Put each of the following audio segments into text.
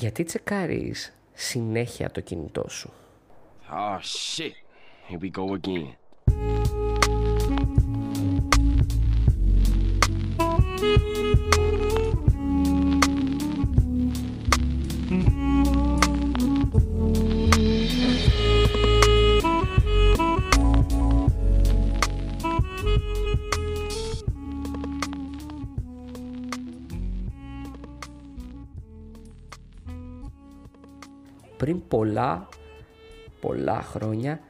Γιατί τσεκάρεις συνέχεια το κινητό σου; Oh shit. Here we go again. Πριν πολλά, πολλά χρόνια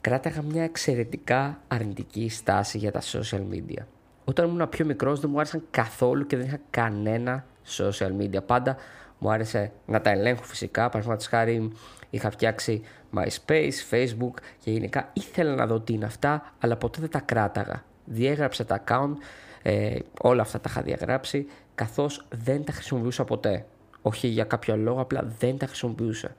κράταγα μια εξαιρετικά αρνητική στάση για τα social media. Όταν ήμουν πιο μικρός δεν μου άρεσαν καθόλου και δεν είχα κανένα social media. Πάντα μου άρεσε να τα ελέγχω φυσικά. Παραδείγματος χάρη είχα φτιάξει MySpace, Facebook και γενικά ήθελα να δω τι είναι αυτά, αλλά ποτέ δεν τα κράταγα. Διέγραψα τα account, ε, όλα αυτά τα είχα διαγράψει, καθώς δεν τα χρησιμοποιούσα ποτέ. Όχι για κάποιο λόγο, απλά δεν τα χρησιμοποιούσα.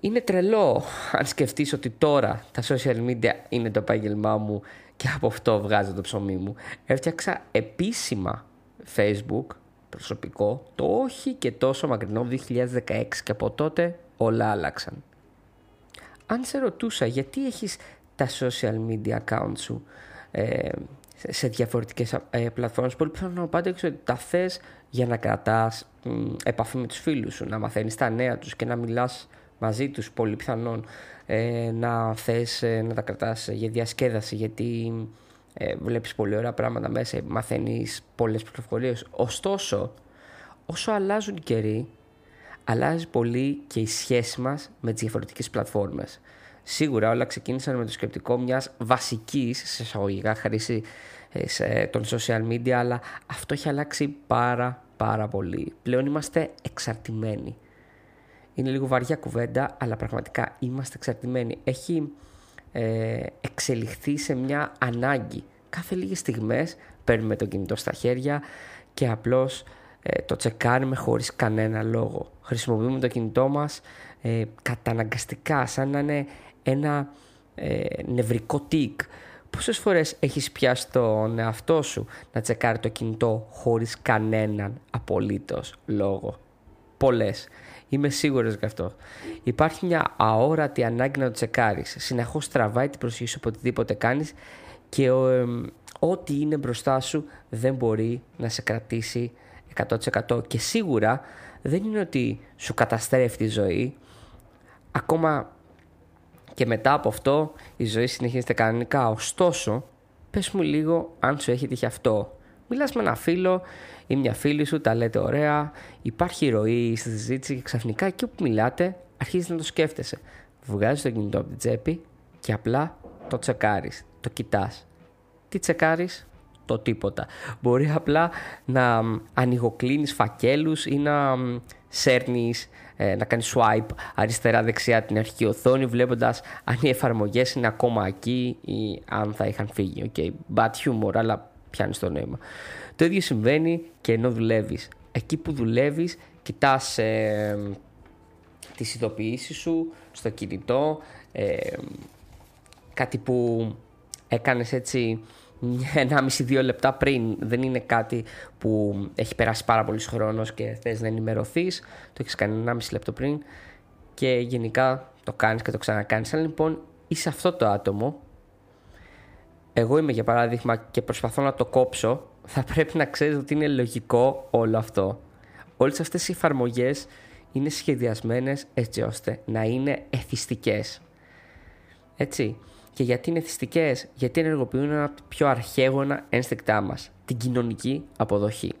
Είναι τρελό αν σκεφτείς ότι τώρα τα social media είναι το επάγγελμά μου και από αυτό βγάζω το ψωμί μου. Έφτιαξα επίσημα Facebook προσωπικό το όχι και τόσο μακρινό 2016 και από τότε όλα άλλαξαν. Αν σε ρωτούσα γιατί έχεις τα social media account σου ε, σε διαφορετικές ε, πλατφόρμες πολύ πιθανό να απάντηξε ότι τα θες για να κρατάς επαφή με τους φίλους σου, να μαθαίνεις τα νέα τους και να μιλάς μαζί τους πολύ πιθανόν ε, να θες ε, να τα κρατάς για διασκέδαση γιατί ε, βλέπεις πολύ ωραία πράγματα μέσα, μαθαίνεις πολλές πληροφορίες. Ωστόσο, όσο αλλάζουν οι καιροί, αλλάζει πολύ και η σχέση μας με τις διαφορετικές πλατφόρμες. Σίγουρα όλα ξεκίνησαν με το σκεπτικό μιας βασικής σε εισαγωγικά χρήση σε, των social media, αλλά αυτό έχει αλλάξει πάρα πάρα πολύ. Πλέον είμαστε εξαρτημένοι. Είναι λίγο βαριά κουβέντα, αλλά πραγματικά είμαστε εξαρτημένοι. Έχει ε, εξελιχθεί σε μια ανάγκη. Κάθε λίγες στιγμές παίρνουμε το κινητό στα χέρια και απλώς ε, το τσεκάρουμε χωρίς κανένα λόγο. Χρησιμοποιούμε το κινητό μας ε, καταναγκαστικά, σαν να είναι ένα ε, νευρικό τικ. Πόσες φορές έχεις πιάσει τον εαυτό σου να τσεκάρει το κινητό χωρίς κανέναν απολύτως λόγο; Πολλές. Είμαι σίγουρος γι' αυτό. Υπάρχει μια αόρατη ανάγκη να το τσεκάρεις. Συνεχώς τραβάει την προσοχή σου από οτιδήποτε κάνεις και ό,τι είναι μπροστά σου δεν μπορεί να σε κρατήσει 100% και σίγουρα δεν είναι ότι σου καταστρέφει τη ζωή ακόμα και μετά από αυτό η ζωή συνεχίζεται κανονικά ωστόσο πες μου λίγο αν σου έχει τύχει αυτό μιλάς με ένα φίλο ή μια φίλη σου, τα λέτε ωραία, υπάρχει ροή στη συζήτηση και ξαφνικά εκεί που μιλάτε αρχίζεις να το σκέφτεσαι. Βγάζεις το κινητό από την τσέπη και απλά το τσεκάρεις, το κοιτάς. Τι τσεκάρεις, το τίποτα. Μπορεί απλά να ανοιγοκλίνεις φακέλους ή να σέρνεις, ε, να κάνεις swipe αριστερά-δεξιά την αρχική οθόνη βλέποντας αν οι εφαρμογές είναι ακόμα εκεί ή αν θα είχαν φύγει. Okay, bad humor, αλλά πιάνεις το νόημα. Το ίδιο συμβαίνει και ενώ δουλεύεις. Εκεί που δουλεύεις, κοιτάς ε, τις ειδοποιήσεις σου στο κινητό, ε, κάτι που έκανες έτσι ένα μισή δύο λεπτά πριν δεν είναι κάτι που έχει περάσει πάρα πολύς χρόνος και θες να ενημερωθείς. το έχεις κάνει ένα μισή λεπτό πριν και γενικά το κάνεις και το ξανακάνεις αν λοιπόν είσαι αυτό το άτομο εγώ είμαι για παράδειγμα και προσπαθώ να το κόψω θα πρέπει να ξέρεις ότι είναι λογικό όλο αυτό. Όλες αυτές οι εφαρμογές είναι σχεδιασμένες έτσι ώστε να είναι εθιστικές. Έτσι. Και γιατί είναι εθιστικές, γιατί ενεργοποιούν ένα από τα πιο αρχαίγωνα ένστικτά μας, την κοινωνική αποδοχή.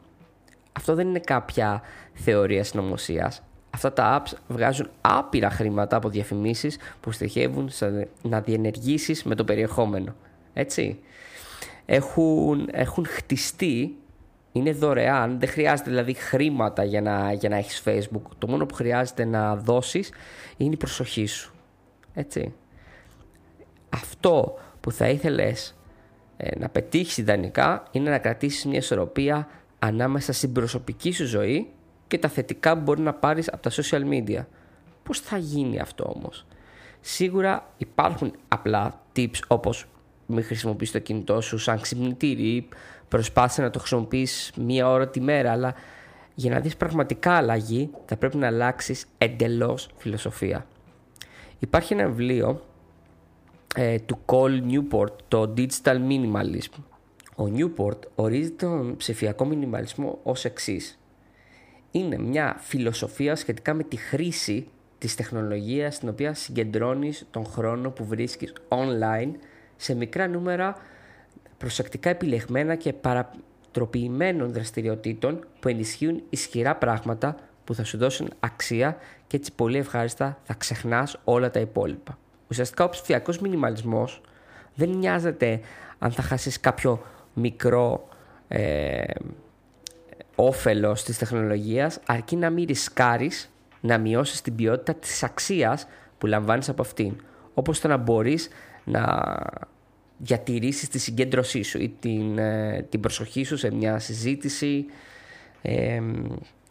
Αυτό δεν είναι κάποια θεωρία συνωμοσίας. Αυτά τα apps βγάζουν άπειρα χρήματα από διαφημίσεις που στοιχεύουν να διενεργήσεις με το περιεχόμενο. Έτσι έχουν, έχουν χτιστεί, είναι δωρεάν, δεν χρειάζεται δηλαδή χρήματα για να, για να έχεις facebook. Το μόνο που χρειάζεται να δώσεις είναι η προσοχή σου. Έτσι. Αυτό που θα ήθελες ε, να πετύχεις ιδανικά είναι να κρατήσεις μια ισορροπία ανάμεσα στην προσωπική σου ζωή και τα θετικά που μπορεί να πάρεις από τα social media. Πώς θα γίνει αυτό όμως; Σίγουρα υπάρχουν απλά tips όπως μην χρησιμοποιείς το κινητό σου σαν ξυπνητήρι ή προσπάθησε να το χρησιμοποιείς μία ώρα τη μέρα αλλά για να δεις πραγματικά αλλαγή θα πρέπει να αλλάξεις εντελώς φιλοσοφία. Υπάρχει ένα βιβλίο ε, του Cole Newport, το Digital Minimalism. Ο Newport ορίζει τον ψηφιακό μινιμαλισμό ως εξής. Είναι μια φιλοσοφία σχετικά με τη χρήση της τεχνολογίας στην οποία συγκεντρώνεις τον χρόνο που βρίσκεις online σε μικρά νούμερα προσεκτικά επιλεγμένα και παρατροποιημένων δραστηριοτήτων που ενισχύουν ισχυρά πράγματα που θα σου δώσουν αξία και έτσι πολύ ευχάριστα θα ξεχνάς όλα τα υπόλοιπα. Ουσιαστικά ο ψηφιακός μινιμαλισμός δεν νοιάζεται αν θα χάσεις κάποιο μικρό ε, όφελος της τεχνολογίας αρκεί να μην ρισκάρεις να μειώσεις την ποιότητα της αξίας που λαμβάνεις από αυτήν. Όπως το να μπορείς να διατηρήσεις τη συγκέντρωσή σου ή την, ε, την προσοχή σου σε μια συζήτηση ε,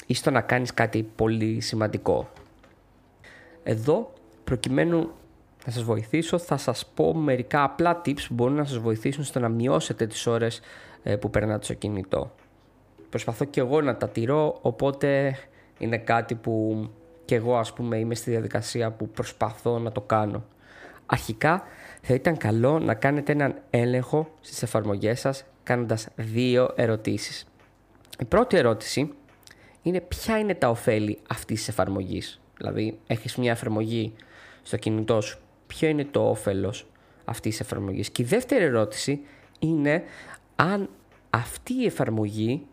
ή στο να κάνεις κάτι πολύ σημαντικό. Εδώ, προκειμένου να σας βοηθήσω, θα σας πω μερικά απλά tips που μπορούν να σας βοηθήσουν στο να μειώσετε τις ώρες ε, που περνάτε στο κινητό. Προσπαθώ και εγώ να τα τηρώ, οπότε είναι κάτι που και εγώ ας πούμε είμαι στη διαδικασία που προσπαθώ να το κάνω. Αρχικά θα ήταν καλό να κάνετε έναν έλεγχο στις εφαρμογές σας κάνοντας δύο ερωτήσεις. Η πρώτη ερώτηση είναι ποια είναι τα ωφέλη αυτής της εφαρμογής. Δηλαδή έχεις μια εφαρμογή στο κινητό σου, ποιο είναι το όφελος αυτής της εφαρμογής. Και η δεύτερη ερώτηση είναι αν αυτή η εφαρμογή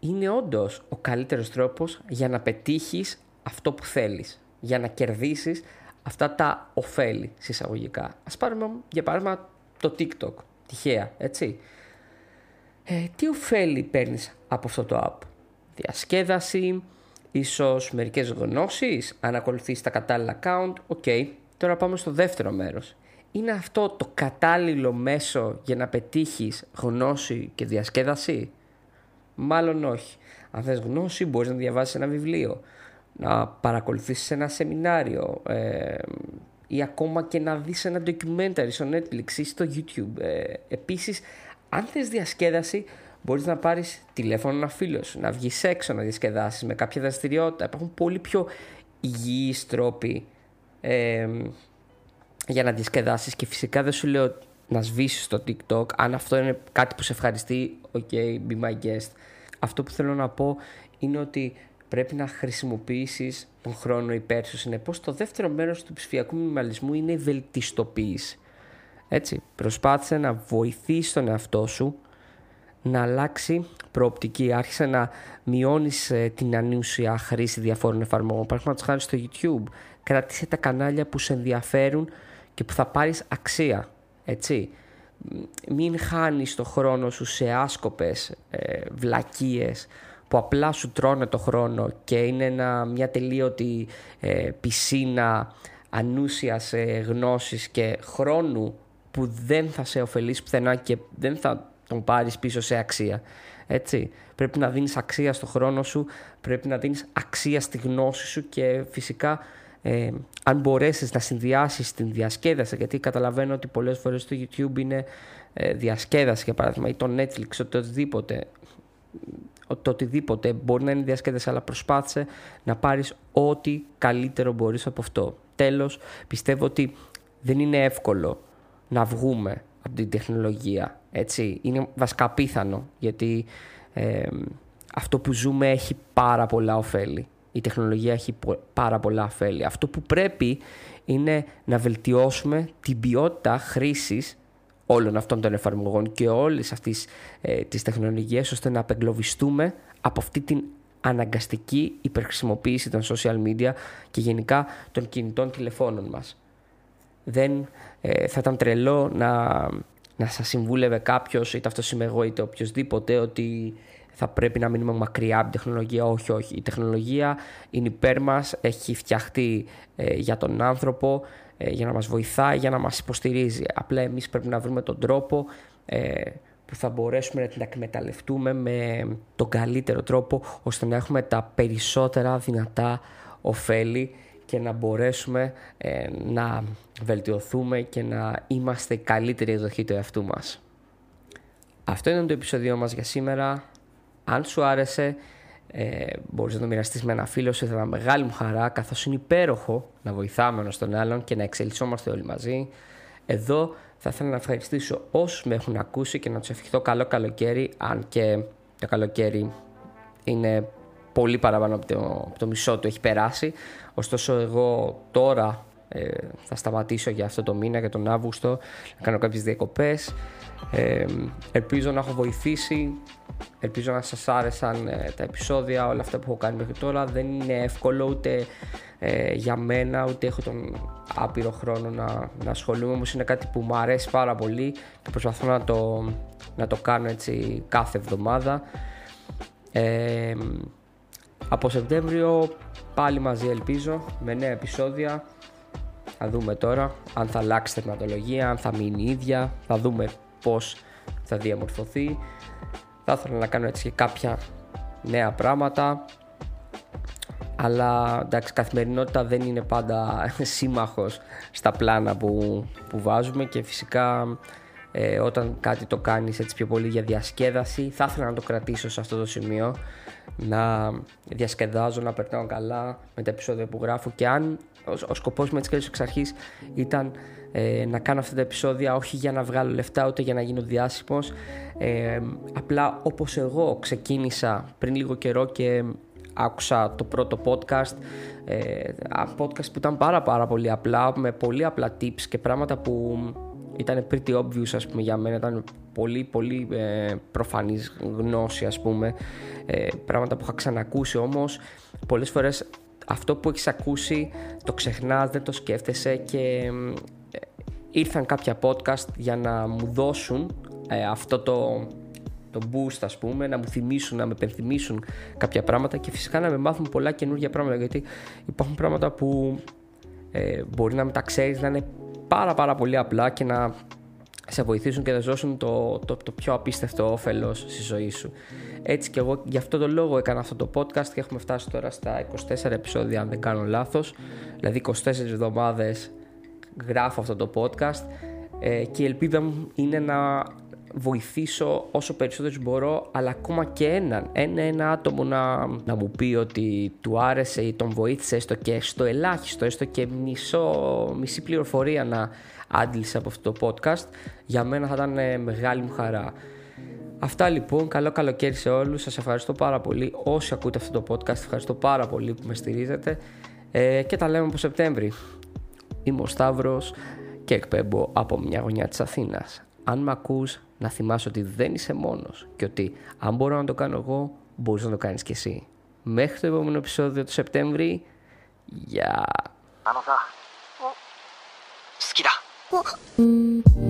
είναι όντως ο καλύτερος τρόπος για να πετύχεις αυτό που θέλεις, για να κερδίσεις αυτά τα οφέλη σε εισαγωγικά. Ας πάρουμε για παράδειγμα το TikTok, τυχαία, έτσι. Ε, τι οφέλη παίρνεις από αυτό το app; Διασκέδαση, ίσως μερικές γνώσεις, αν ακολουθείς τα κατάλληλα account, OK. Τώρα πάμε στο δεύτερο μέρος. Είναι αυτό το κατάλληλο μέσο για να πετύχεις γνώση και διασκέδαση; Μάλλον όχι. Αν θες γνώση μπορείς να διαβάσεις ένα βιβλίο να παρακολουθήσεις ένα σεμινάριο ε, ή ακόμα και να δεις ένα documentary στο Netflix ή στο YouTube. Ε, επίσης, αν θες διασκέδαση, μπορείς να πάρεις τηλέφωνο ένα φίλο σου, να βγεις έξω να διασκεδάσεις με κάποια δραστηριότητα. Υπάρχουν πολύ πιο υγιείς τρόποι ε, για να διασκεδάσεις και φυσικά δεν σου λέω να σβήσεις το TikTok. Αν αυτό είναι κάτι που σε ευχαριστεί, ok, be my guest. Αυτό που θέλω να πω είναι ότι πρέπει να χρησιμοποιήσεις τον χρόνο υπέρ σου. Συνεπώς, το δεύτερο μέρος του ψηφιακού μινιμαλισμού είναι η βελτιστοποίηση. Έτσι, προσπάθησε να βοηθήσει τον εαυτό σου να αλλάξει προοπτική. Άρχισε να μειώνεις ε, την ανούσια χρήση διαφόρων εφαρμογών. Παραδείγματος χάρη στο YouTube, κρατήσε τα κανάλια που σε ενδιαφέρουν και που θα πάρεις αξία. Έτσι. Μην χάνεις το χρόνο σου σε άσκοπες ε, βλακίες που απλά σου τρώνε το χρόνο και είναι μια τελείωτη ε, πισίνα ανούσιας ε, γνώσης και χρόνου που δεν θα σε ωφελήσει πουθενά και δεν θα τον πάρεις πίσω σε αξία. Έτσι. Πρέπει να δίνεις αξία στο χρόνο σου, πρέπει να δίνεις αξία στη γνώση σου και φυσικά ε, αν μπορέσεις να συνδυάσεις την διασκέδαση γιατί καταλαβαίνω ότι πολλές φορές το YouTube είναι ε, διασκέδαση για παράδειγμα ή το Netflix, οτιδήποτε το οτιδήποτε μπορεί να είναι διασκέδαση, αλλά προσπάθησε να πάρεις ό,τι καλύτερο μπορείς από αυτό. Τέλος, πιστεύω ότι δεν είναι εύκολο να βγούμε από την τεχνολογία, έτσι. Είναι βασικά πίθανο, γιατί αυτό που ζούμε έχει πάρα πολλά ωφέλη. Η τεχνολογία έχει πάρα πολλά ωφέλη. Αυτό που πρέπει είναι να βελτιώσουμε την ποιότητα χρήσης όλων αυτών των εφαρμογών και όλες αυτής ε, τις τεχνολογίες ώστε να απεγκλωβιστούμε από αυτή την αναγκαστική υπερχρησιμοποίηση των social media και γενικά των κινητών τηλεφώνων μας. Δεν ε, θα ήταν τρελό να, να σας συμβούλευε κάποιος, είτε αυτός είμαι εγώ είτε οποιοδήποτε, ότι θα πρέπει να μείνουμε μακριά από την τεχνολογία. Όχι, όχι. Η τεχνολογία είναι υπέρ μας, έχει φτιαχτεί ε, για τον άνθρωπο ε, για να μας βοηθάει, για να μας υποστηρίζει. Απλά εμείς πρέπει να βρούμε τον τρόπο ε, που θα μπορέσουμε να την εκμεταλλευτούμε με τον καλύτερο τρόπο ώστε να έχουμε τα περισσότερα δυνατά ωφέλη και να μπορέσουμε ε, να βελτιωθούμε και να είμαστε η καλύτερη εκδοχή του εαυτού μας. Αυτό ήταν το επεισόδιο μας για σήμερα. Αν σου άρεσε ε, μπορείς να το μοιραστείς με ένα φίλο σου, θα ήταν μεγάλη μου χαρά, καθώς είναι υπέροχο να βοηθάμε ένα τον άλλον και να εξελισσόμαστε όλοι μαζί. Εδώ θα ήθελα να ευχαριστήσω όσους με έχουν ακούσει και να τους ευχηθώ καλό καλοκαίρι, αν και το καλοκαίρι είναι πολύ παραπάνω από το, από το μισό του έχει περάσει. Ωστόσο εγώ τώρα ε, θα σταματήσω για αυτό το μήνα, για τον Αύγουστο, να κάνω κάποιες διακοπές. Ε, ελπίζω να έχω βοηθήσει, ελπίζω να σας άρεσαν ε, τα επεισόδια, όλα αυτά που έχω κάνει μέχρι τώρα. Δεν είναι εύκολο ούτε ε, για μένα, ούτε έχω τον άπειρο χρόνο να, να ασχολούμαι, όμως είναι κάτι που μου αρέσει πάρα πολύ και προσπαθώ να το, να το κάνω έτσι κάθε εβδομάδα. Ε, από Σεπτέμβριο πάλι μαζί ελπίζω με νέα επεισόδια θα δούμε τώρα αν θα αλλάξει τερματολογία, αν θα μείνει ίδια, θα δούμε πώς θα διαμορφωθεί. Θα ήθελα να κάνω έτσι και κάποια νέα πράγματα. Αλλά εντάξει, καθημερινότητα δεν είναι πάντα σύμμαχος στα πλάνα που, που βάζουμε και φυσικά ε, όταν κάτι το κάνεις έτσι πιο πολύ για διασκέδαση θα ήθελα να το κρατήσω σε αυτό το σημείο να διασκεδάζω, να περνάω καλά με τα επεισόδια που γράφω και αν ο, ο σκοπός μου έτσι και εξ αρχής ήταν ε, να κάνω αυτά τα επεισόδια όχι για να βγάλω λεφτά ούτε για να γίνω διάσημος. Ε, απλά όπως εγώ ξεκίνησα πριν λίγο καιρό και άκουσα το πρώτο podcast ε, podcast που ήταν πάρα πάρα πολύ απλά με πολύ απλά tips και πράγματα που ήταν pretty obvious ας πούμε για μένα. Ήταν πολύ πολύ ε, προφανής γνώση ας πούμε. Ε, πράγματα που είχα ξανακούσει όμως. Πολλές φορές αυτό που έχεις ακούσει το ξεχνάς, δεν το σκέφτεσαι και ε, ήρθαν κάποια podcast για να μου δώσουν ε, αυτό το, το boost ας πούμε, να μου θυμίσουν, να με επενθυμίσουν κάποια πράγματα και φυσικά να με μάθουν πολλά καινούργια πράγματα γιατί υπάρχουν πράγματα που ε, μπορεί να μεταξέρεις να είναι πάρα πάρα πολύ απλά και να σε βοηθήσουν και να δώσουν το, το, το πιο απίστευτο όφελος στη ζωή σου. Έτσι και εγώ γι' αυτό το λόγο έκανα αυτό το podcast και έχουμε φτάσει τώρα στα 24 επεισόδια αν δεν κάνω λάθος. Δηλαδή 24 εβδομάδες γράφω αυτό το podcast ε, και η ελπίδα μου είναι να βοηθήσω όσο περισσότερο μπορώ αλλά ακόμα και έναν ένα, ένα άτομο να, να μου πει ότι του άρεσε ή τον βοήθησε έστω και στο ελάχιστο έστω και μισό, μισή πληροφορία να άντλησε από αυτό το podcast για μένα θα ήταν ε, μεγάλη μου χαρά Αυτά λοιπόν, καλό καλοκαίρι σε όλους, σας ευχαριστώ πάρα πολύ όσοι ακούτε αυτό το podcast, ευχαριστώ πάρα πολύ που με στηρίζετε ε, και τα λέμε από Σεπτέμβρη. Είμαι ο Σταύρος και εκπέμπω από μια γωνιά της Αθήνας. Αν με ακούς, να θυμάσαι ότι δεν είσαι μόνος και ότι αν μπορώ να το κάνω εγώ, μπορείς να το κάνεις κι εσύ. Μέχρι το επόμενο επεισόδιο του Σεπτέμβρη, γεια! あのさ、好きだ。 我。